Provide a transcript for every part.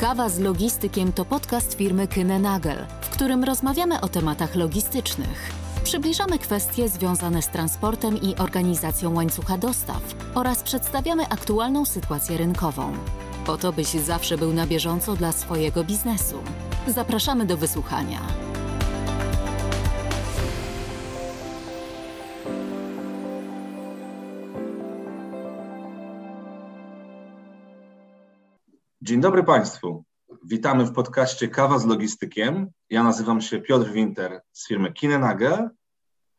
Kawa z logistykiem to podcast firmy Kynenagel, w którym rozmawiamy o tematach logistycznych. Przybliżamy kwestie związane z transportem i organizacją łańcucha dostaw oraz przedstawiamy aktualną sytuację rynkową. Po to, byś zawsze był na bieżąco dla swojego biznesu. Zapraszamy do wysłuchania. Dzień dobry Państwu. Witamy w podcaście Kawa z Logistykiem. Ja nazywam się Piotr Winter z firmy Kinenagel,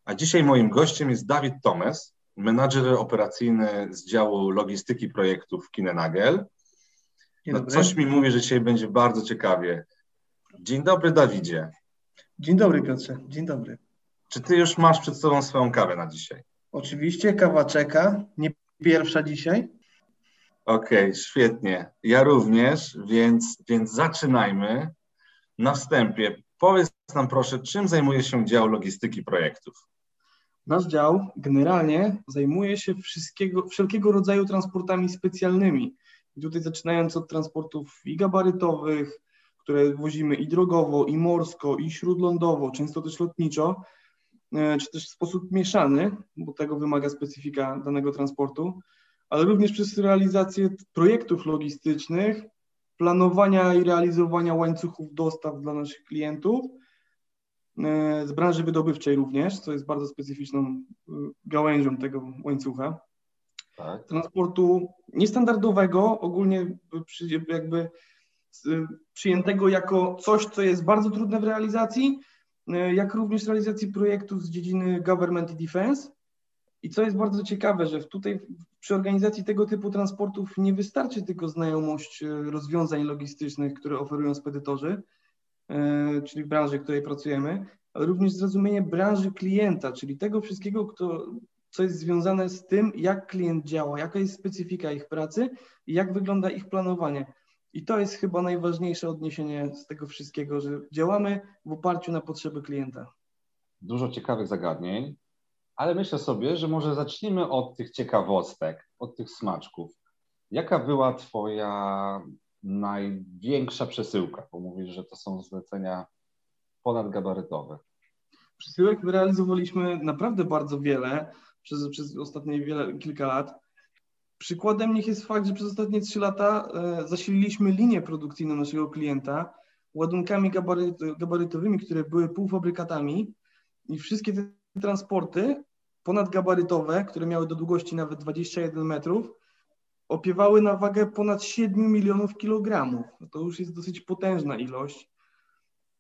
a dzisiaj moim gościem jest Dawid Tomes, menadżer operacyjny z działu logistyki projektów Kinenagel. No, coś mi mówi, że dzisiaj będzie bardzo ciekawie. Dzień dobry Dawidzie. Dzień dobry Piotrze, dzień dobry. Czy ty już masz przed sobą swoją kawę na dzisiaj? Oczywiście, kawa czeka, nie pierwsza dzisiaj. Okej, okay, świetnie. Ja również, więc, więc zaczynajmy. Na wstępie powiedz nam proszę, czym zajmuje się dział logistyki projektów? Nasz dział generalnie zajmuje się wszystkiego, wszelkiego rodzaju transportami specjalnymi. I tutaj zaczynając od transportów i gabarytowych, które wozimy i drogowo, i morsko, i śródlądowo, często też lotniczo, e, czy też w sposób mieszany, bo tego wymaga specyfika danego transportu ale również przez realizację projektów logistycznych, planowania i realizowania łańcuchów dostaw dla naszych klientów, e, z branży wydobywczej również, co jest bardzo specyficzną e, gałęzią tego łańcucha. Tak. Transportu niestandardowego, ogólnie jakby przyjętego jako coś, co jest bardzo trudne w realizacji, e, jak również realizacji projektów z dziedziny government i defense, i co jest bardzo ciekawe, że tutaj przy organizacji tego typu transportów nie wystarczy tylko znajomość e, rozwiązań logistycznych, które oferują spedytorzy, e, czyli branży, w której pracujemy, ale również zrozumienie branży klienta, czyli tego wszystkiego, kto, co jest związane z tym, jak klient działa, jaka jest specyfika ich pracy i jak wygląda ich planowanie. I to jest chyba najważniejsze odniesienie z tego wszystkiego, że działamy w oparciu na potrzeby klienta. Dużo ciekawych zagadnień ale myślę sobie, że może zacznijmy od tych ciekawostek, od tych smaczków. Jaka była Twoja największa przesyłka? Bo mówisz, że to są zlecenia ponadgabarytowe. Przesyłek realizowaliśmy naprawdę bardzo wiele przez, przez ostatnie wiele, kilka lat. Przykładem niech jest fakt, że przez ostatnie trzy lata e, zasililiśmy linię produkcyjną naszego klienta ładunkami gabaryt, gabarytowymi, które były półfabrykatami i wszystkie te transporty ponadgabarytowe, które miały do długości nawet 21 metrów, opiewały na wagę ponad 7 milionów kilogramów. To już jest dosyć potężna ilość.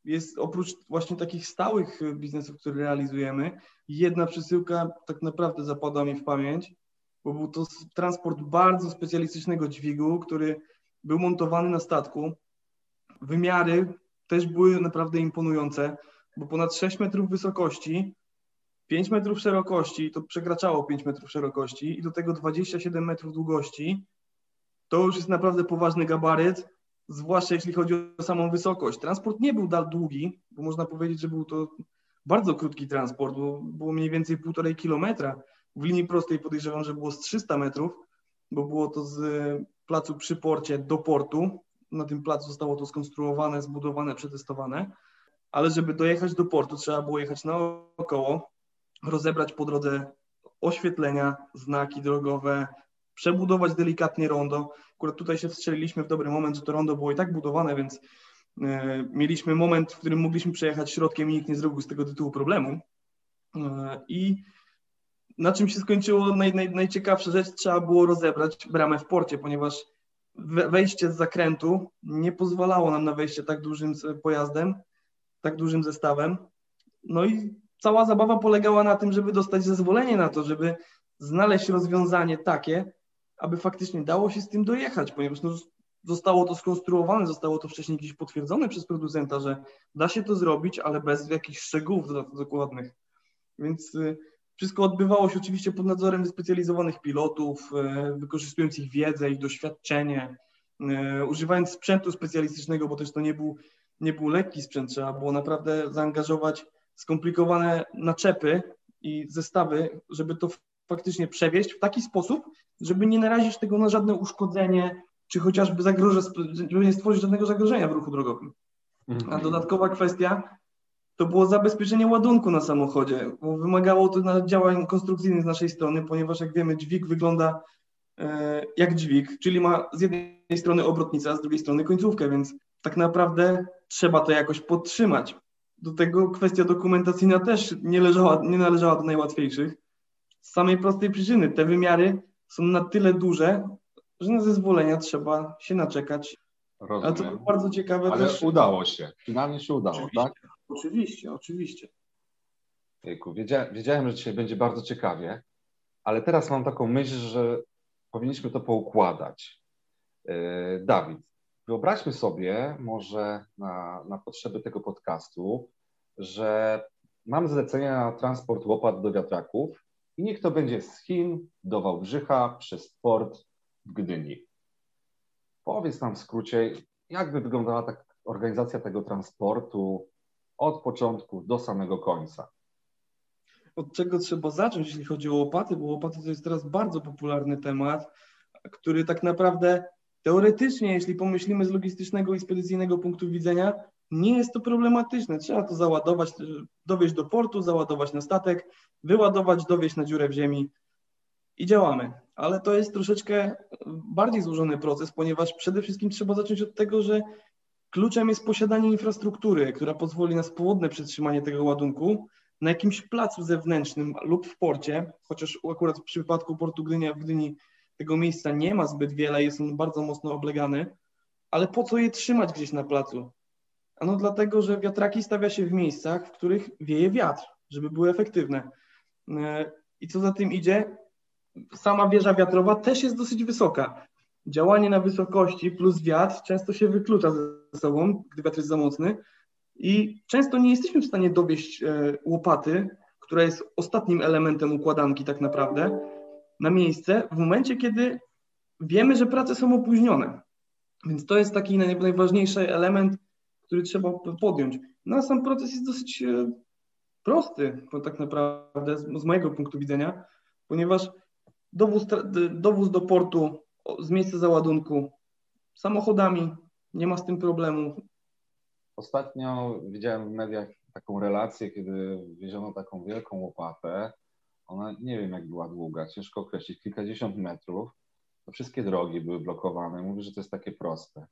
Jest oprócz właśnie takich stałych biznesów, które realizujemy, jedna przesyłka tak naprawdę zapadła mi w pamięć, bo był to transport bardzo specjalistycznego dźwigu, który był montowany na statku. Wymiary też były naprawdę imponujące, bo ponad 6 metrów wysokości, 5 metrów szerokości, to przekraczało 5 metrów szerokości i do tego 27 metrów długości, to już jest naprawdę poważny gabaryt, zwłaszcza jeśli chodzi o samą wysokość. Transport nie był dal długi, bo można powiedzieć, że był to bardzo krótki transport, bo było mniej więcej półtorej kilometra. W linii prostej podejrzewam, że było z 300 metrów, bo było to z placu przy porcie do portu. Na tym placu zostało to skonstruowane, zbudowane, przetestowane. Ale żeby dojechać do portu, trzeba było jechać naokoło, rozebrać po drodze oświetlenia, znaki drogowe, przebudować delikatnie rondo. Akurat tutaj się wstrzeliliśmy w dobry moment, że to rondo było i tak budowane, więc e, mieliśmy moment, w którym mogliśmy przejechać środkiem i nikt nie zrobił z tego tytułu problemu. E, I na czym się skończyło naj, naj, najciekawsza rzecz, trzeba było rozebrać bramę w porcie, ponieważ wejście z zakrętu nie pozwalało nam na wejście tak dużym pojazdem, tak dużym zestawem. No i cała zabawa polegała na tym, żeby dostać zezwolenie na to, żeby znaleźć rozwiązanie takie, aby faktycznie dało się z tym dojechać, ponieważ no, zostało to skonstruowane, zostało to wcześniej gdzieś potwierdzone przez producenta, że da się to zrobić, ale bez jakichś szczegółów dokładnych. Więc y, wszystko odbywało się oczywiście pod nadzorem wyspecjalizowanych pilotów, y, wykorzystując ich wiedzę, ich doświadczenie, y, używając sprzętu specjalistycznego, bo też to nie był, nie był lekki sprzęt, trzeba było naprawdę zaangażować skomplikowane naczepy i zestawy, żeby to faktycznie przewieźć w taki sposób, żeby nie narazić tego na żadne uszkodzenie czy chociażby zagrożę, żeby nie stworzyć żadnego zagrożenia w ruchu drogowym. Mhm. A dodatkowa kwestia to było zabezpieczenie ładunku na samochodzie, bo wymagało to działań konstrukcyjnych z naszej strony, ponieważ jak wiemy, dźwig wygląda e, jak dźwig, czyli ma z jednej strony obrotnicę, a z drugiej strony końcówkę, więc tak naprawdę trzeba to jakoś podtrzymać. Do tego kwestia dokumentacyjna też nie, leżała, nie należała do najłatwiejszych. Z samej prostej przyczyny te wymiary są na tyle duże, że na zezwolenia trzeba się naczekać. Rozumiem. Ale to było bardzo ciekawe Ale też. udało się. Finalnie się udało, Oczywiście. tak? Oczywiście, oczywiście. Jejku, wiedziałem, wiedziałem, że dzisiaj będzie bardzo ciekawie, ale teraz mam taką myśl, że powinniśmy to poukładać. Yy, Dawid, wyobraźmy sobie może na, na potrzeby tego podcastu, że mam zlecenie na transport łopat do wiatraków i niech to będzie z Chin do Wałbrzycha przez port w Gdyni. Powiedz nam w skrócie, jak by wyglądała tak organizacja tego transportu od początku do samego końca. Od czego trzeba zacząć, jeśli chodzi o łopaty, bo łopaty to jest teraz bardzo popularny temat, który tak naprawdę teoretycznie, jeśli pomyślimy z logistycznego i spedycyjnego punktu widzenia, nie jest to problematyczne. Trzeba to załadować, dowieźć do portu, załadować na statek, wyładować, dowieźć na dziurę w ziemi i działamy. Ale to jest troszeczkę bardziej złożony proces, ponieważ przede wszystkim trzeba zacząć od tego, że kluczem jest posiadanie infrastruktury, która pozwoli na swobodne przetrzymanie tego ładunku na jakimś placu zewnętrznym lub w porcie, chociaż akurat w przypadku portu Gdynia w Gdyni tego miejsca nie ma zbyt wiele, jest on bardzo mocno oblegany, ale po co je trzymać gdzieś na placu? Ano dlatego, że wiatraki stawia się w miejscach, w których wieje wiatr, żeby były efektywne. E, I co za tym idzie, sama wieża wiatrowa też jest dosyć wysoka. Działanie na wysokości plus wiatr często się wyklucza ze sobą, gdy wiatr jest za mocny i często nie jesteśmy w stanie dowieść e, łopaty, która jest ostatnim elementem układanki tak naprawdę, na miejsce w momencie, kiedy wiemy, że prace są opóźnione. Więc to jest taki najważniejszy element, który trzeba podjąć. No a sam proces jest dosyć e, prosty, bo tak naprawdę z, mojego punktu widzenia, ponieważ dowóz, dowóz do portu z miejsca załadunku samochodami, nie ma z tym problemu. Ostatnio widziałem w mediach taką relację, kiedy wieziono taką wielką łopatę. Ona nie wiem, jak była długa, ciężko określić, kilkadziesiąt metrów. To wszystkie drogi były blokowane. Mówi, że to jest takie proste.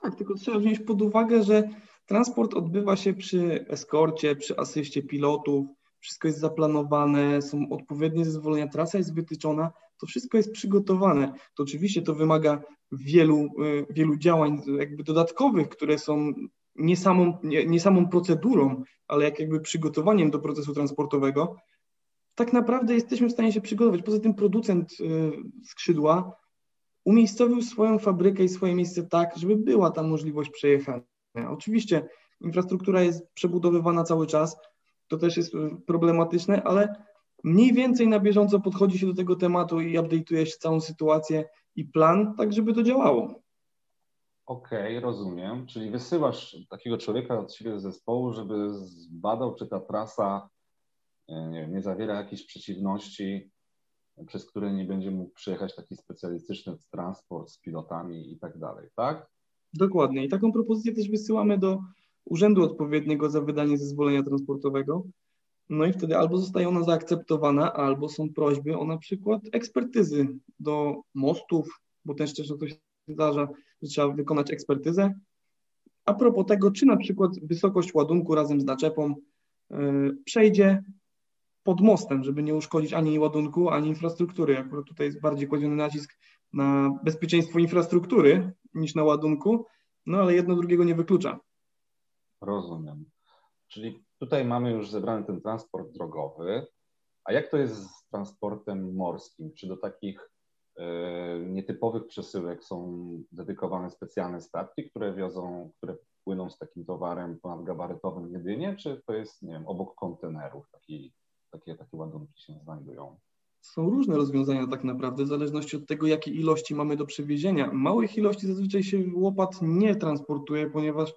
Tak, tylko trzeba wziąć pod uwagę, że transport odbywa się przy eskorcie, przy asyście pilotów, wszystko jest zaplanowane, są odpowiednie zezwolenia, trasa jest wytyczona, to wszystko jest przygotowane. To oczywiście to wymaga wielu, y, wielu działań jakby dodatkowych, które są nie samą, nie, nie samą procedurą, ale jak jakby przygotowaniem do procesu transportowego. Tak naprawdę jesteśmy w stanie się przygotować. Poza tym producent y, skrzydła umiejscowił swoją fabrykę i swoje miejsce tak, żeby była tam możliwość przejechania. Oczywiście infrastruktura jest przebudowywana cały czas, to też jest y, problematyczne, ale mniej więcej na bieżąco podchodzi się do tego tematu i update'uje się całą sytuację i plan, tak żeby to działało. Okej, okay, rozumiem. Czyli wysyłasz takiego człowieka od siebie z zespołu, żeby zbadał, czy ta trasa nie, wiem, nie zawiera jakichś przeciwności, przez które nie będzie mógł przyjechać taki specjalistyczny transport z pilotami i tak dalej, tak? Dokładnie. I taką propozycję też wysyłamy do urzędu odpowiedniego za wydanie zezwolenia transportowego. No i wtedy albo zostaje ona zaakceptowana, albo są prośby o na przykład ekspertyzy do mostów, bo też często to się zdarza, że trzeba wykonać ekspertyzę. A propos tego, czy na przykład wysokość ładunku razem z naczepą yy, przejdzie pod mostem, żeby nie uszkodzić ani ładunku, ani infrastruktury. Akurat tutaj jest bardziej kładziony nacisk na bezpieczeństwo infrastruktury niż na ładunku, no ale jedno drugiego nie wyklucza. Rozumiem. Czyli tutaj mamy już zebrany ten transport drogowy, a jak to jest z transportem morskim? Czy do takich y, nietypowych przesyłek są dedykowane specjalne statki, które wiozą, które płyną z takim towarem ponadgabarytowym jedynie, czy to jest, nie wiem, obok kontenerów taki, takie, takie ładunki się znajdują? Są różne rozwiązania tak naprawdę, w zależności od tego, jakie ilości mamy do przewiezienia. Małych ilości zazwyczaj się łopat nie transportuje, ponieważ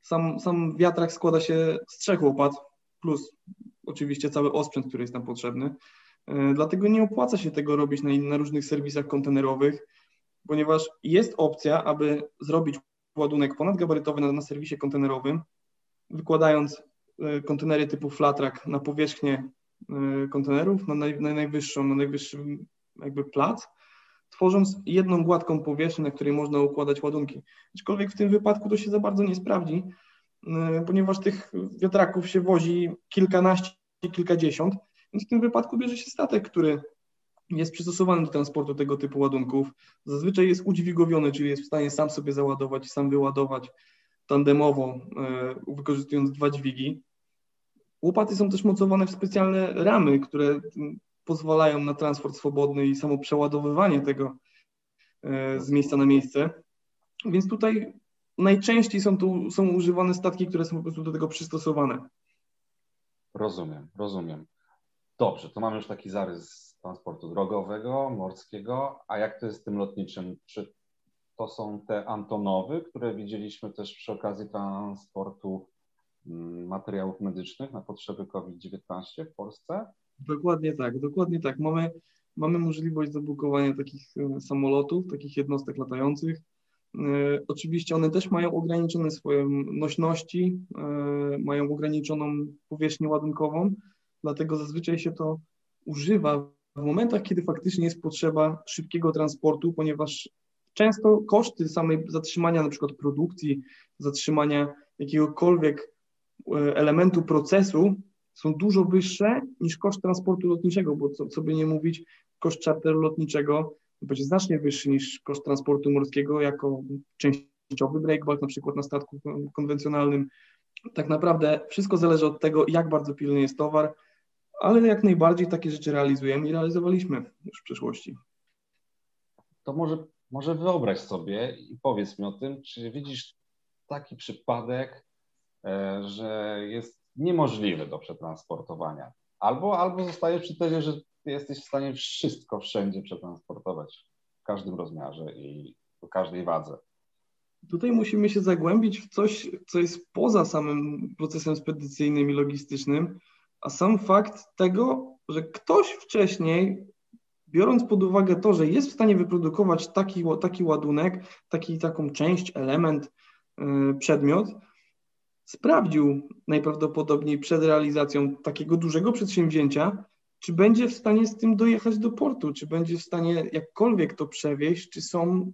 sam, sam wiatrak składa się z trzech łopat, plus oczywiście cały osprzęt, który jest tam potrzebny. E, dlatego nie opłaca się tego robić na, na różnych serwisach kontenerowych. ponieważ jest opcja, aby zrobić ładunek ponadgabarytowy na, na serwisie kontenerowym, wykładając e, kontenery typu flatrak na powierzchnię kontenerów, na, naj, na najwyższą, na najwyższy jakby plac, tworząc jedną gładką powierzchnię, na której można układać ładunki. Aczkolwiek w tym wypadku to się za bardzo nie sprawdzi, e, ponieważ tych wiatraków się wozi kilkanaście, kilkadziesiąt, więc w tym wypadku bierze się statek, który jest przystosowany do transportu tego typu ładunków. Zazwyczaj jest udźwigowiony, czyli jest w stanie sam sobie załadować sam wyładować tandemowo, e, wykorzystując dwa dźwigi. Łopaty są też mocowane w specjalne ramy, które pozwalają na transport swobodny i samo przeładowywanie tego e, z miejsca na miejsce. Więc tutaj najczęściej są, tu, są używane statki, które są po prostu do tego przystosowane. Rozumiem, rozumiem. Dobrze, to mamy już taki zarys transportu drogowego, morskiego, a jak to jest z tym lotniczym? Czy to są te Antonowy, które widzieliśmy też przy okazji transportu materiałów medycznych na potrzeby COVID-19 w Polsce? Dokładnie tak, dokładnie tak. Mamy, mamy możliwość zabukowania takich e, samolotów, takich jednostek latających. E, oczywiście one też mają ograniczone swoje nośności, e, mają ograniczoną powierzchnię ładunkową, dlatego zazwyczaj się to używa w momentach, kiedy faktycznie jest potrzeba szybkiego transportu, ponieważ często koszty samej zatrzymania na przykład produkcji, zatrzymania jakiegokolwiek elementu procesu są dużo wyższe niż koszt transportu lotniczego, bo co, co by nie mówić, koszt charteru lotniczego będzie znacznie wyższy niż koszt transportu morskiego jako częściowy breakbulk, na przykład na statku konwencjonalnym. Tak naprawdę wszystko zależy od tego, jak bardzo pilny jest towar, ale jak najbardziej takie rzeczy realizujemy i realizowaliśmy już w przeszłości. To może, może wyobraź sobie i powiedz mi o tym, czy widzisz taki przypadek, e, że jest niemożliwy do przetransportowania. Albo, albo zostaje przy tezie, że jesteś w stanie wszystko wszędzie przetransportować w każdym rozmiarze i w każdej wadze. Tutaj musimy się zagłębić w coś, co jest poza samym procesem spedycyjnym i logistycznym, a sam fakt tego, że ktoś wcześniej, biorąc pod uwagę to, że jest w stanie wyprodukować taki, taki ładunek, taki, taką część, element, yy, przedmiot, sprawdził najprawdopodobniej przed realizacją takiego dużego przedsięwzięcia, czy będzie w stanie z tym dojechać do portu, czy będzie w stanie jakkolwiek to przewieźć, czy są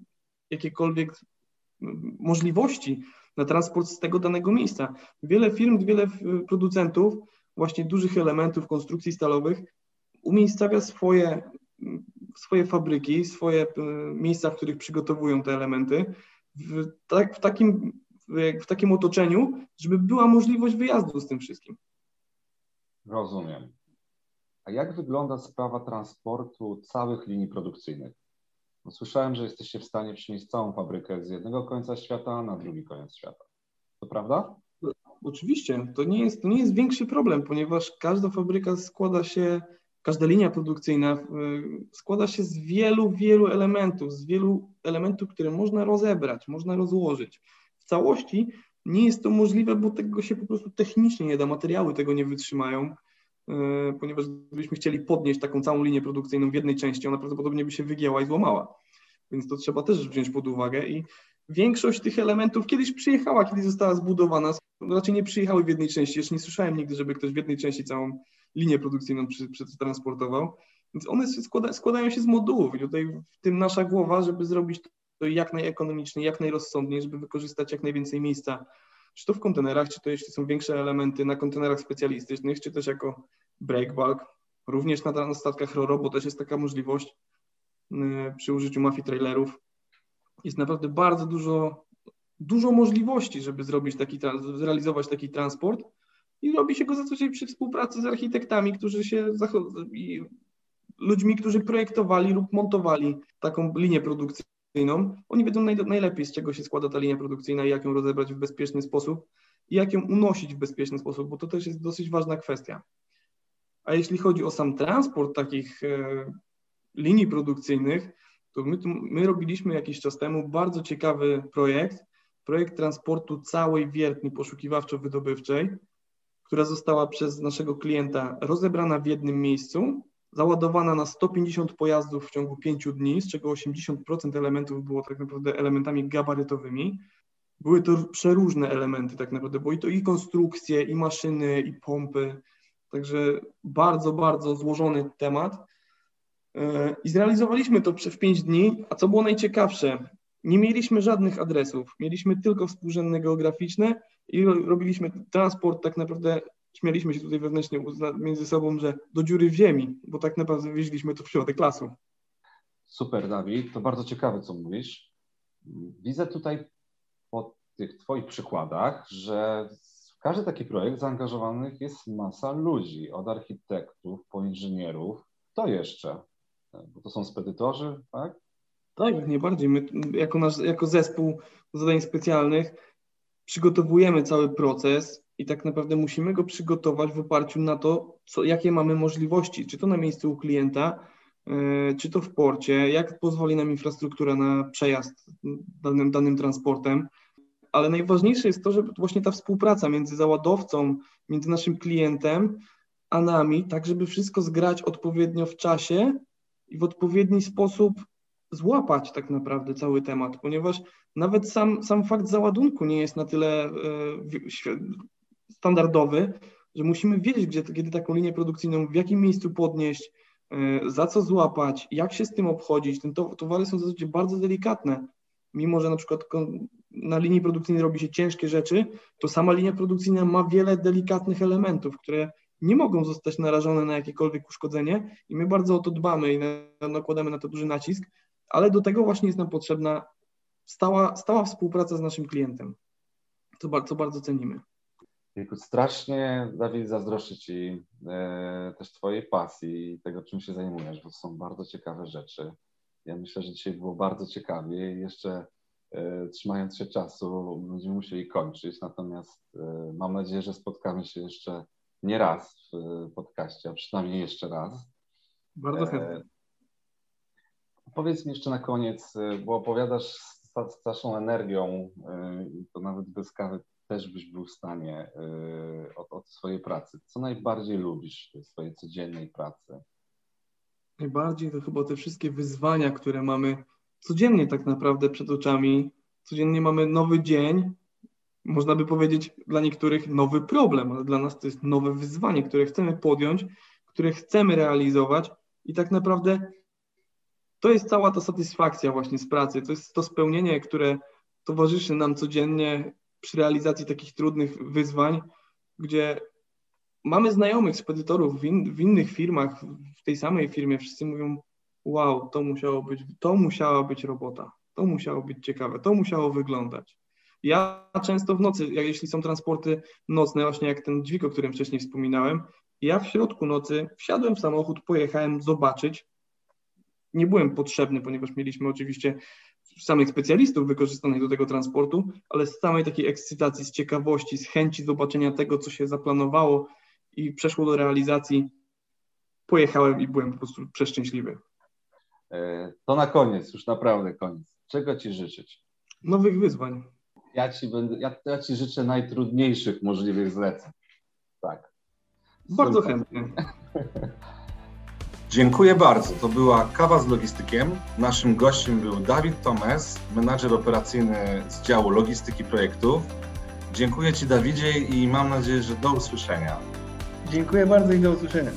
jakiekolwiek możliwości na transport z tego danego miejsca. Wiele firm, wiele producentów właśnie dużych elementów konstrukcji stalowych umiejscawia swoje, swoje fabryki, swoje e, miejsca, w których przygotowują te elementy w, tak, w takim w takim otoczeniu, żeby była możliwość wyjazdu z tym wszystkim. Rozumiem. A jak wygląda sprawa transportu całych linii produkcyjnych? No, słyszałem, że jesteście w stanie przynieść całą fabrykę z jednego końca świata na drugi koniec świata. To prawda? Oczywiście. To nie jest, to nie jest większy problem, ponieważ każda fabryka składa się, każda linia produkcyjna y, składa się z wielu, wielu elementów, z wielu elementów, które można rozebrać, można rozłożyć całości nie jest to możliwe, bo tego się po prostu technicznie nie da, materiały tego nie wytrzymają, e, ponieważ gdybyśmy chcieli podnieść taką całą linię produkcyjną w jednej części, ona prawdopodobnie by się wygięła i złamała. Więc to trzeba też wziąć pod uwagę i większość tych elementów kiedyś przyjechała, kiedyś została zbudowana, raczej nie przyjechały w jednej części. Jeszcze nie słyszałem nigdy, żeby ktoś w jednej części całą linię produkcyjną przetransportował. Więc one składa, składają się z modułów i tutaj w tym nasza głowa, żeby zrobić to jak najekonomiczniej, jak najrozsądniej, żeby wykorzystać jak najwięcej miejsca, czy to w kontenerach, czy to jeśli są większe elementy na kontenerach specjalistycznych, czy też jako break bulk, również na, statkach RORO, bo też jest taka możliwość yy, przy użyciu mafii trailerów. Jest naprawdę bardzo dużo, dużo możliwości, żeby zrobić taki, zrealizować taki transport i robi się go zazwyczaj przy współpracy z architektami, którzy się i ludźmi, którzy projektowali lub montowali taką linię produkcyjną oni wiedzą naj, najlepiej, z czego się składa ta linia produkcyjna i jak ją rozebrać w bezpieczny sposób i jak ją unosić w bezpieczny sposób, bo to też jest dosyć ważna kwestia. A jeśli chodzi o sam transport takich e, linii produkcyjnych, to my, my robiliśmy jakiś czas temu bardzo ciekawy projekt, projekt transportu całej wiertni poszukiwawczo-wydobywczej, która została przez naszego klienta rozebrana w jednym miejscu, załadowana na 150 pojazdów w ciągu 5 dni, z czego 80% elementów było tak naprawdę elementami gabarytowymi. Były to przeróżne elementy tak naprawdę, bo i to i konstrukcje, i maszyny, i pompy, także bardzo, bardzo złożony temat. E, I zrealizowaliśmy to w 5 dni, a co było najciekawsze, nie mieliśmy żadnych adresów, mieliśmy tylko współrzędne geograficzne i robiliśmy transport tak naprawdę, śmialiśmy się tutaj wewnętrznie między sobą, że do dziury w ziemi, bo tak naprawdę wieźliśmy to w środek lasu. Super, Dawid, to bardzo ciekawe, co mówisz. Widzę tutaj po tych Twoich przykładach, że w każdy taki projekt zaangażowanych jest masa ludzi, od architektów po inżynierów. To jeszcze? Bo to są spedytorzy, tak? Tak, jak najbardziej. My jako, nasz, jako zespół zadań specjalnych przygotowujemy cały proces i tak naprawdę musimy go przygotować w oparciu na to, co, jakie mamy możliwości, czy to na miejscu u klienta, yy, czy to w porcie, jak pozwoli nam infrastruktura na przejazd danym, danym transportem. Ale najważniejsze jest to, że właśnie ta współpraca między załadowcą, między naszym klientem, a nami, tak żeby wszystko zgrać odpowiednio w czasie i w odpowiedni sposób złapać tak naprawdę cały temat, ponieważ nawet sam, sam fakt załadunku nie jest na tyle e, standardowy, że musimy wiedzieć, gdzie, kiedy taką linię produkcyjną, w jakim miejscu podnieść, e, za co złapać, jak się z tym obchodzić. Ten to, towary są zasadzie bardzo delikatne. Mimo, że na przykład na linii produkcyjnej robi się ciężkie rzeczy, to sama linia produkcyjna ma wiele delikatnych elementów, które nie mogą zostać narażone na jakiekolwiek uszkodzenie i my bardzo o to dbamy i nakładamy na to duży nacisk, ale do tego właśnie jest nam potrzebna stała, stała współpraca z naszym klientem, co bardzo, bardzo cenimy. Strasznie, Dawid, zazdroszczę Ci e, też Twojej pasji i tego, czym się zajmujesz, bo to są bardzo ciekawe rzeczy. Ja myślę, że dzisiaj było bardzo ciekawie i jeszcze e, trzymając się czasu będziemy musieli kończyć, natomiast e, mam nadzieję, że spotkamy się jeszcze nie raz w podcaście, a przynajmniej jeszcze raz. Bardzo chętnie. Powiedz mi jeszcze na koniec, y, bo opowiadasz z, z starszą energią, to nawet bez kawy też byś był w stanie y, od, od swojej pracy. Co najbardziej lubisz w swojej codziennej pracy? Najbardziej to chyba te wszystkie wyzwania, które mamy codziennie tak naprawdę przed oczami. Codziennie mamy nowy dzień, można by powiedzieć dla niektórych nowy problem, ale dla nas to jest nowe wyzwanie, które chcemy podjąć, które chcemy realizować i tak naprawdę to jest cała ta satysfakcja właśnie z pracy, to jest to spełnienie, które towarzyszy nam codziennie przy realizacji takich trudnych wyzwań, gdzie mamy znajomych spedytorów w, in, w innych firmach, w tej samej firmie, wszyscy mówią, wow, to musiało być, to musiała być robota, to musiało być ciekawe, to musiało wyglądać. Ja często w nocy, jak jeśli są transporty nocne, właśnie jak ten dźwig, o którym wcześniej wspominałem, ja w środku nocy wsiadłem w samochód, pojechałem zobaczyć, nie byłem potrzebny, ponieważ mieliśmy oczywiście samych specjalistów wykorzystanych do tego transportu, ale z samej takiej ekscytacji, z ciekawości, z chęci zobaczenia tego, co się zaplanowało i przeszło do realizacji, pojechałem i byłem po prostu przeszczęśliwy. E, to na koniec, już naprawdę koniec. Czego Ci życzyć? Nowych wyzwań. Ja Ci, będę, ja, ja ci życzę najtrudniejszych możliwych zleceń. Tak. Bardzo chętnie. Dziękuję bardzo. To była Kawa z Logistykiem. Naszym gościem był Dawid Tomes, menadżer operacyjny z działu logistyki projektów. Dziękuję Ci, Dawidzie, i mam nadzieję, że do usłyszenia. Dziękuję bardzo i do usłyszenia.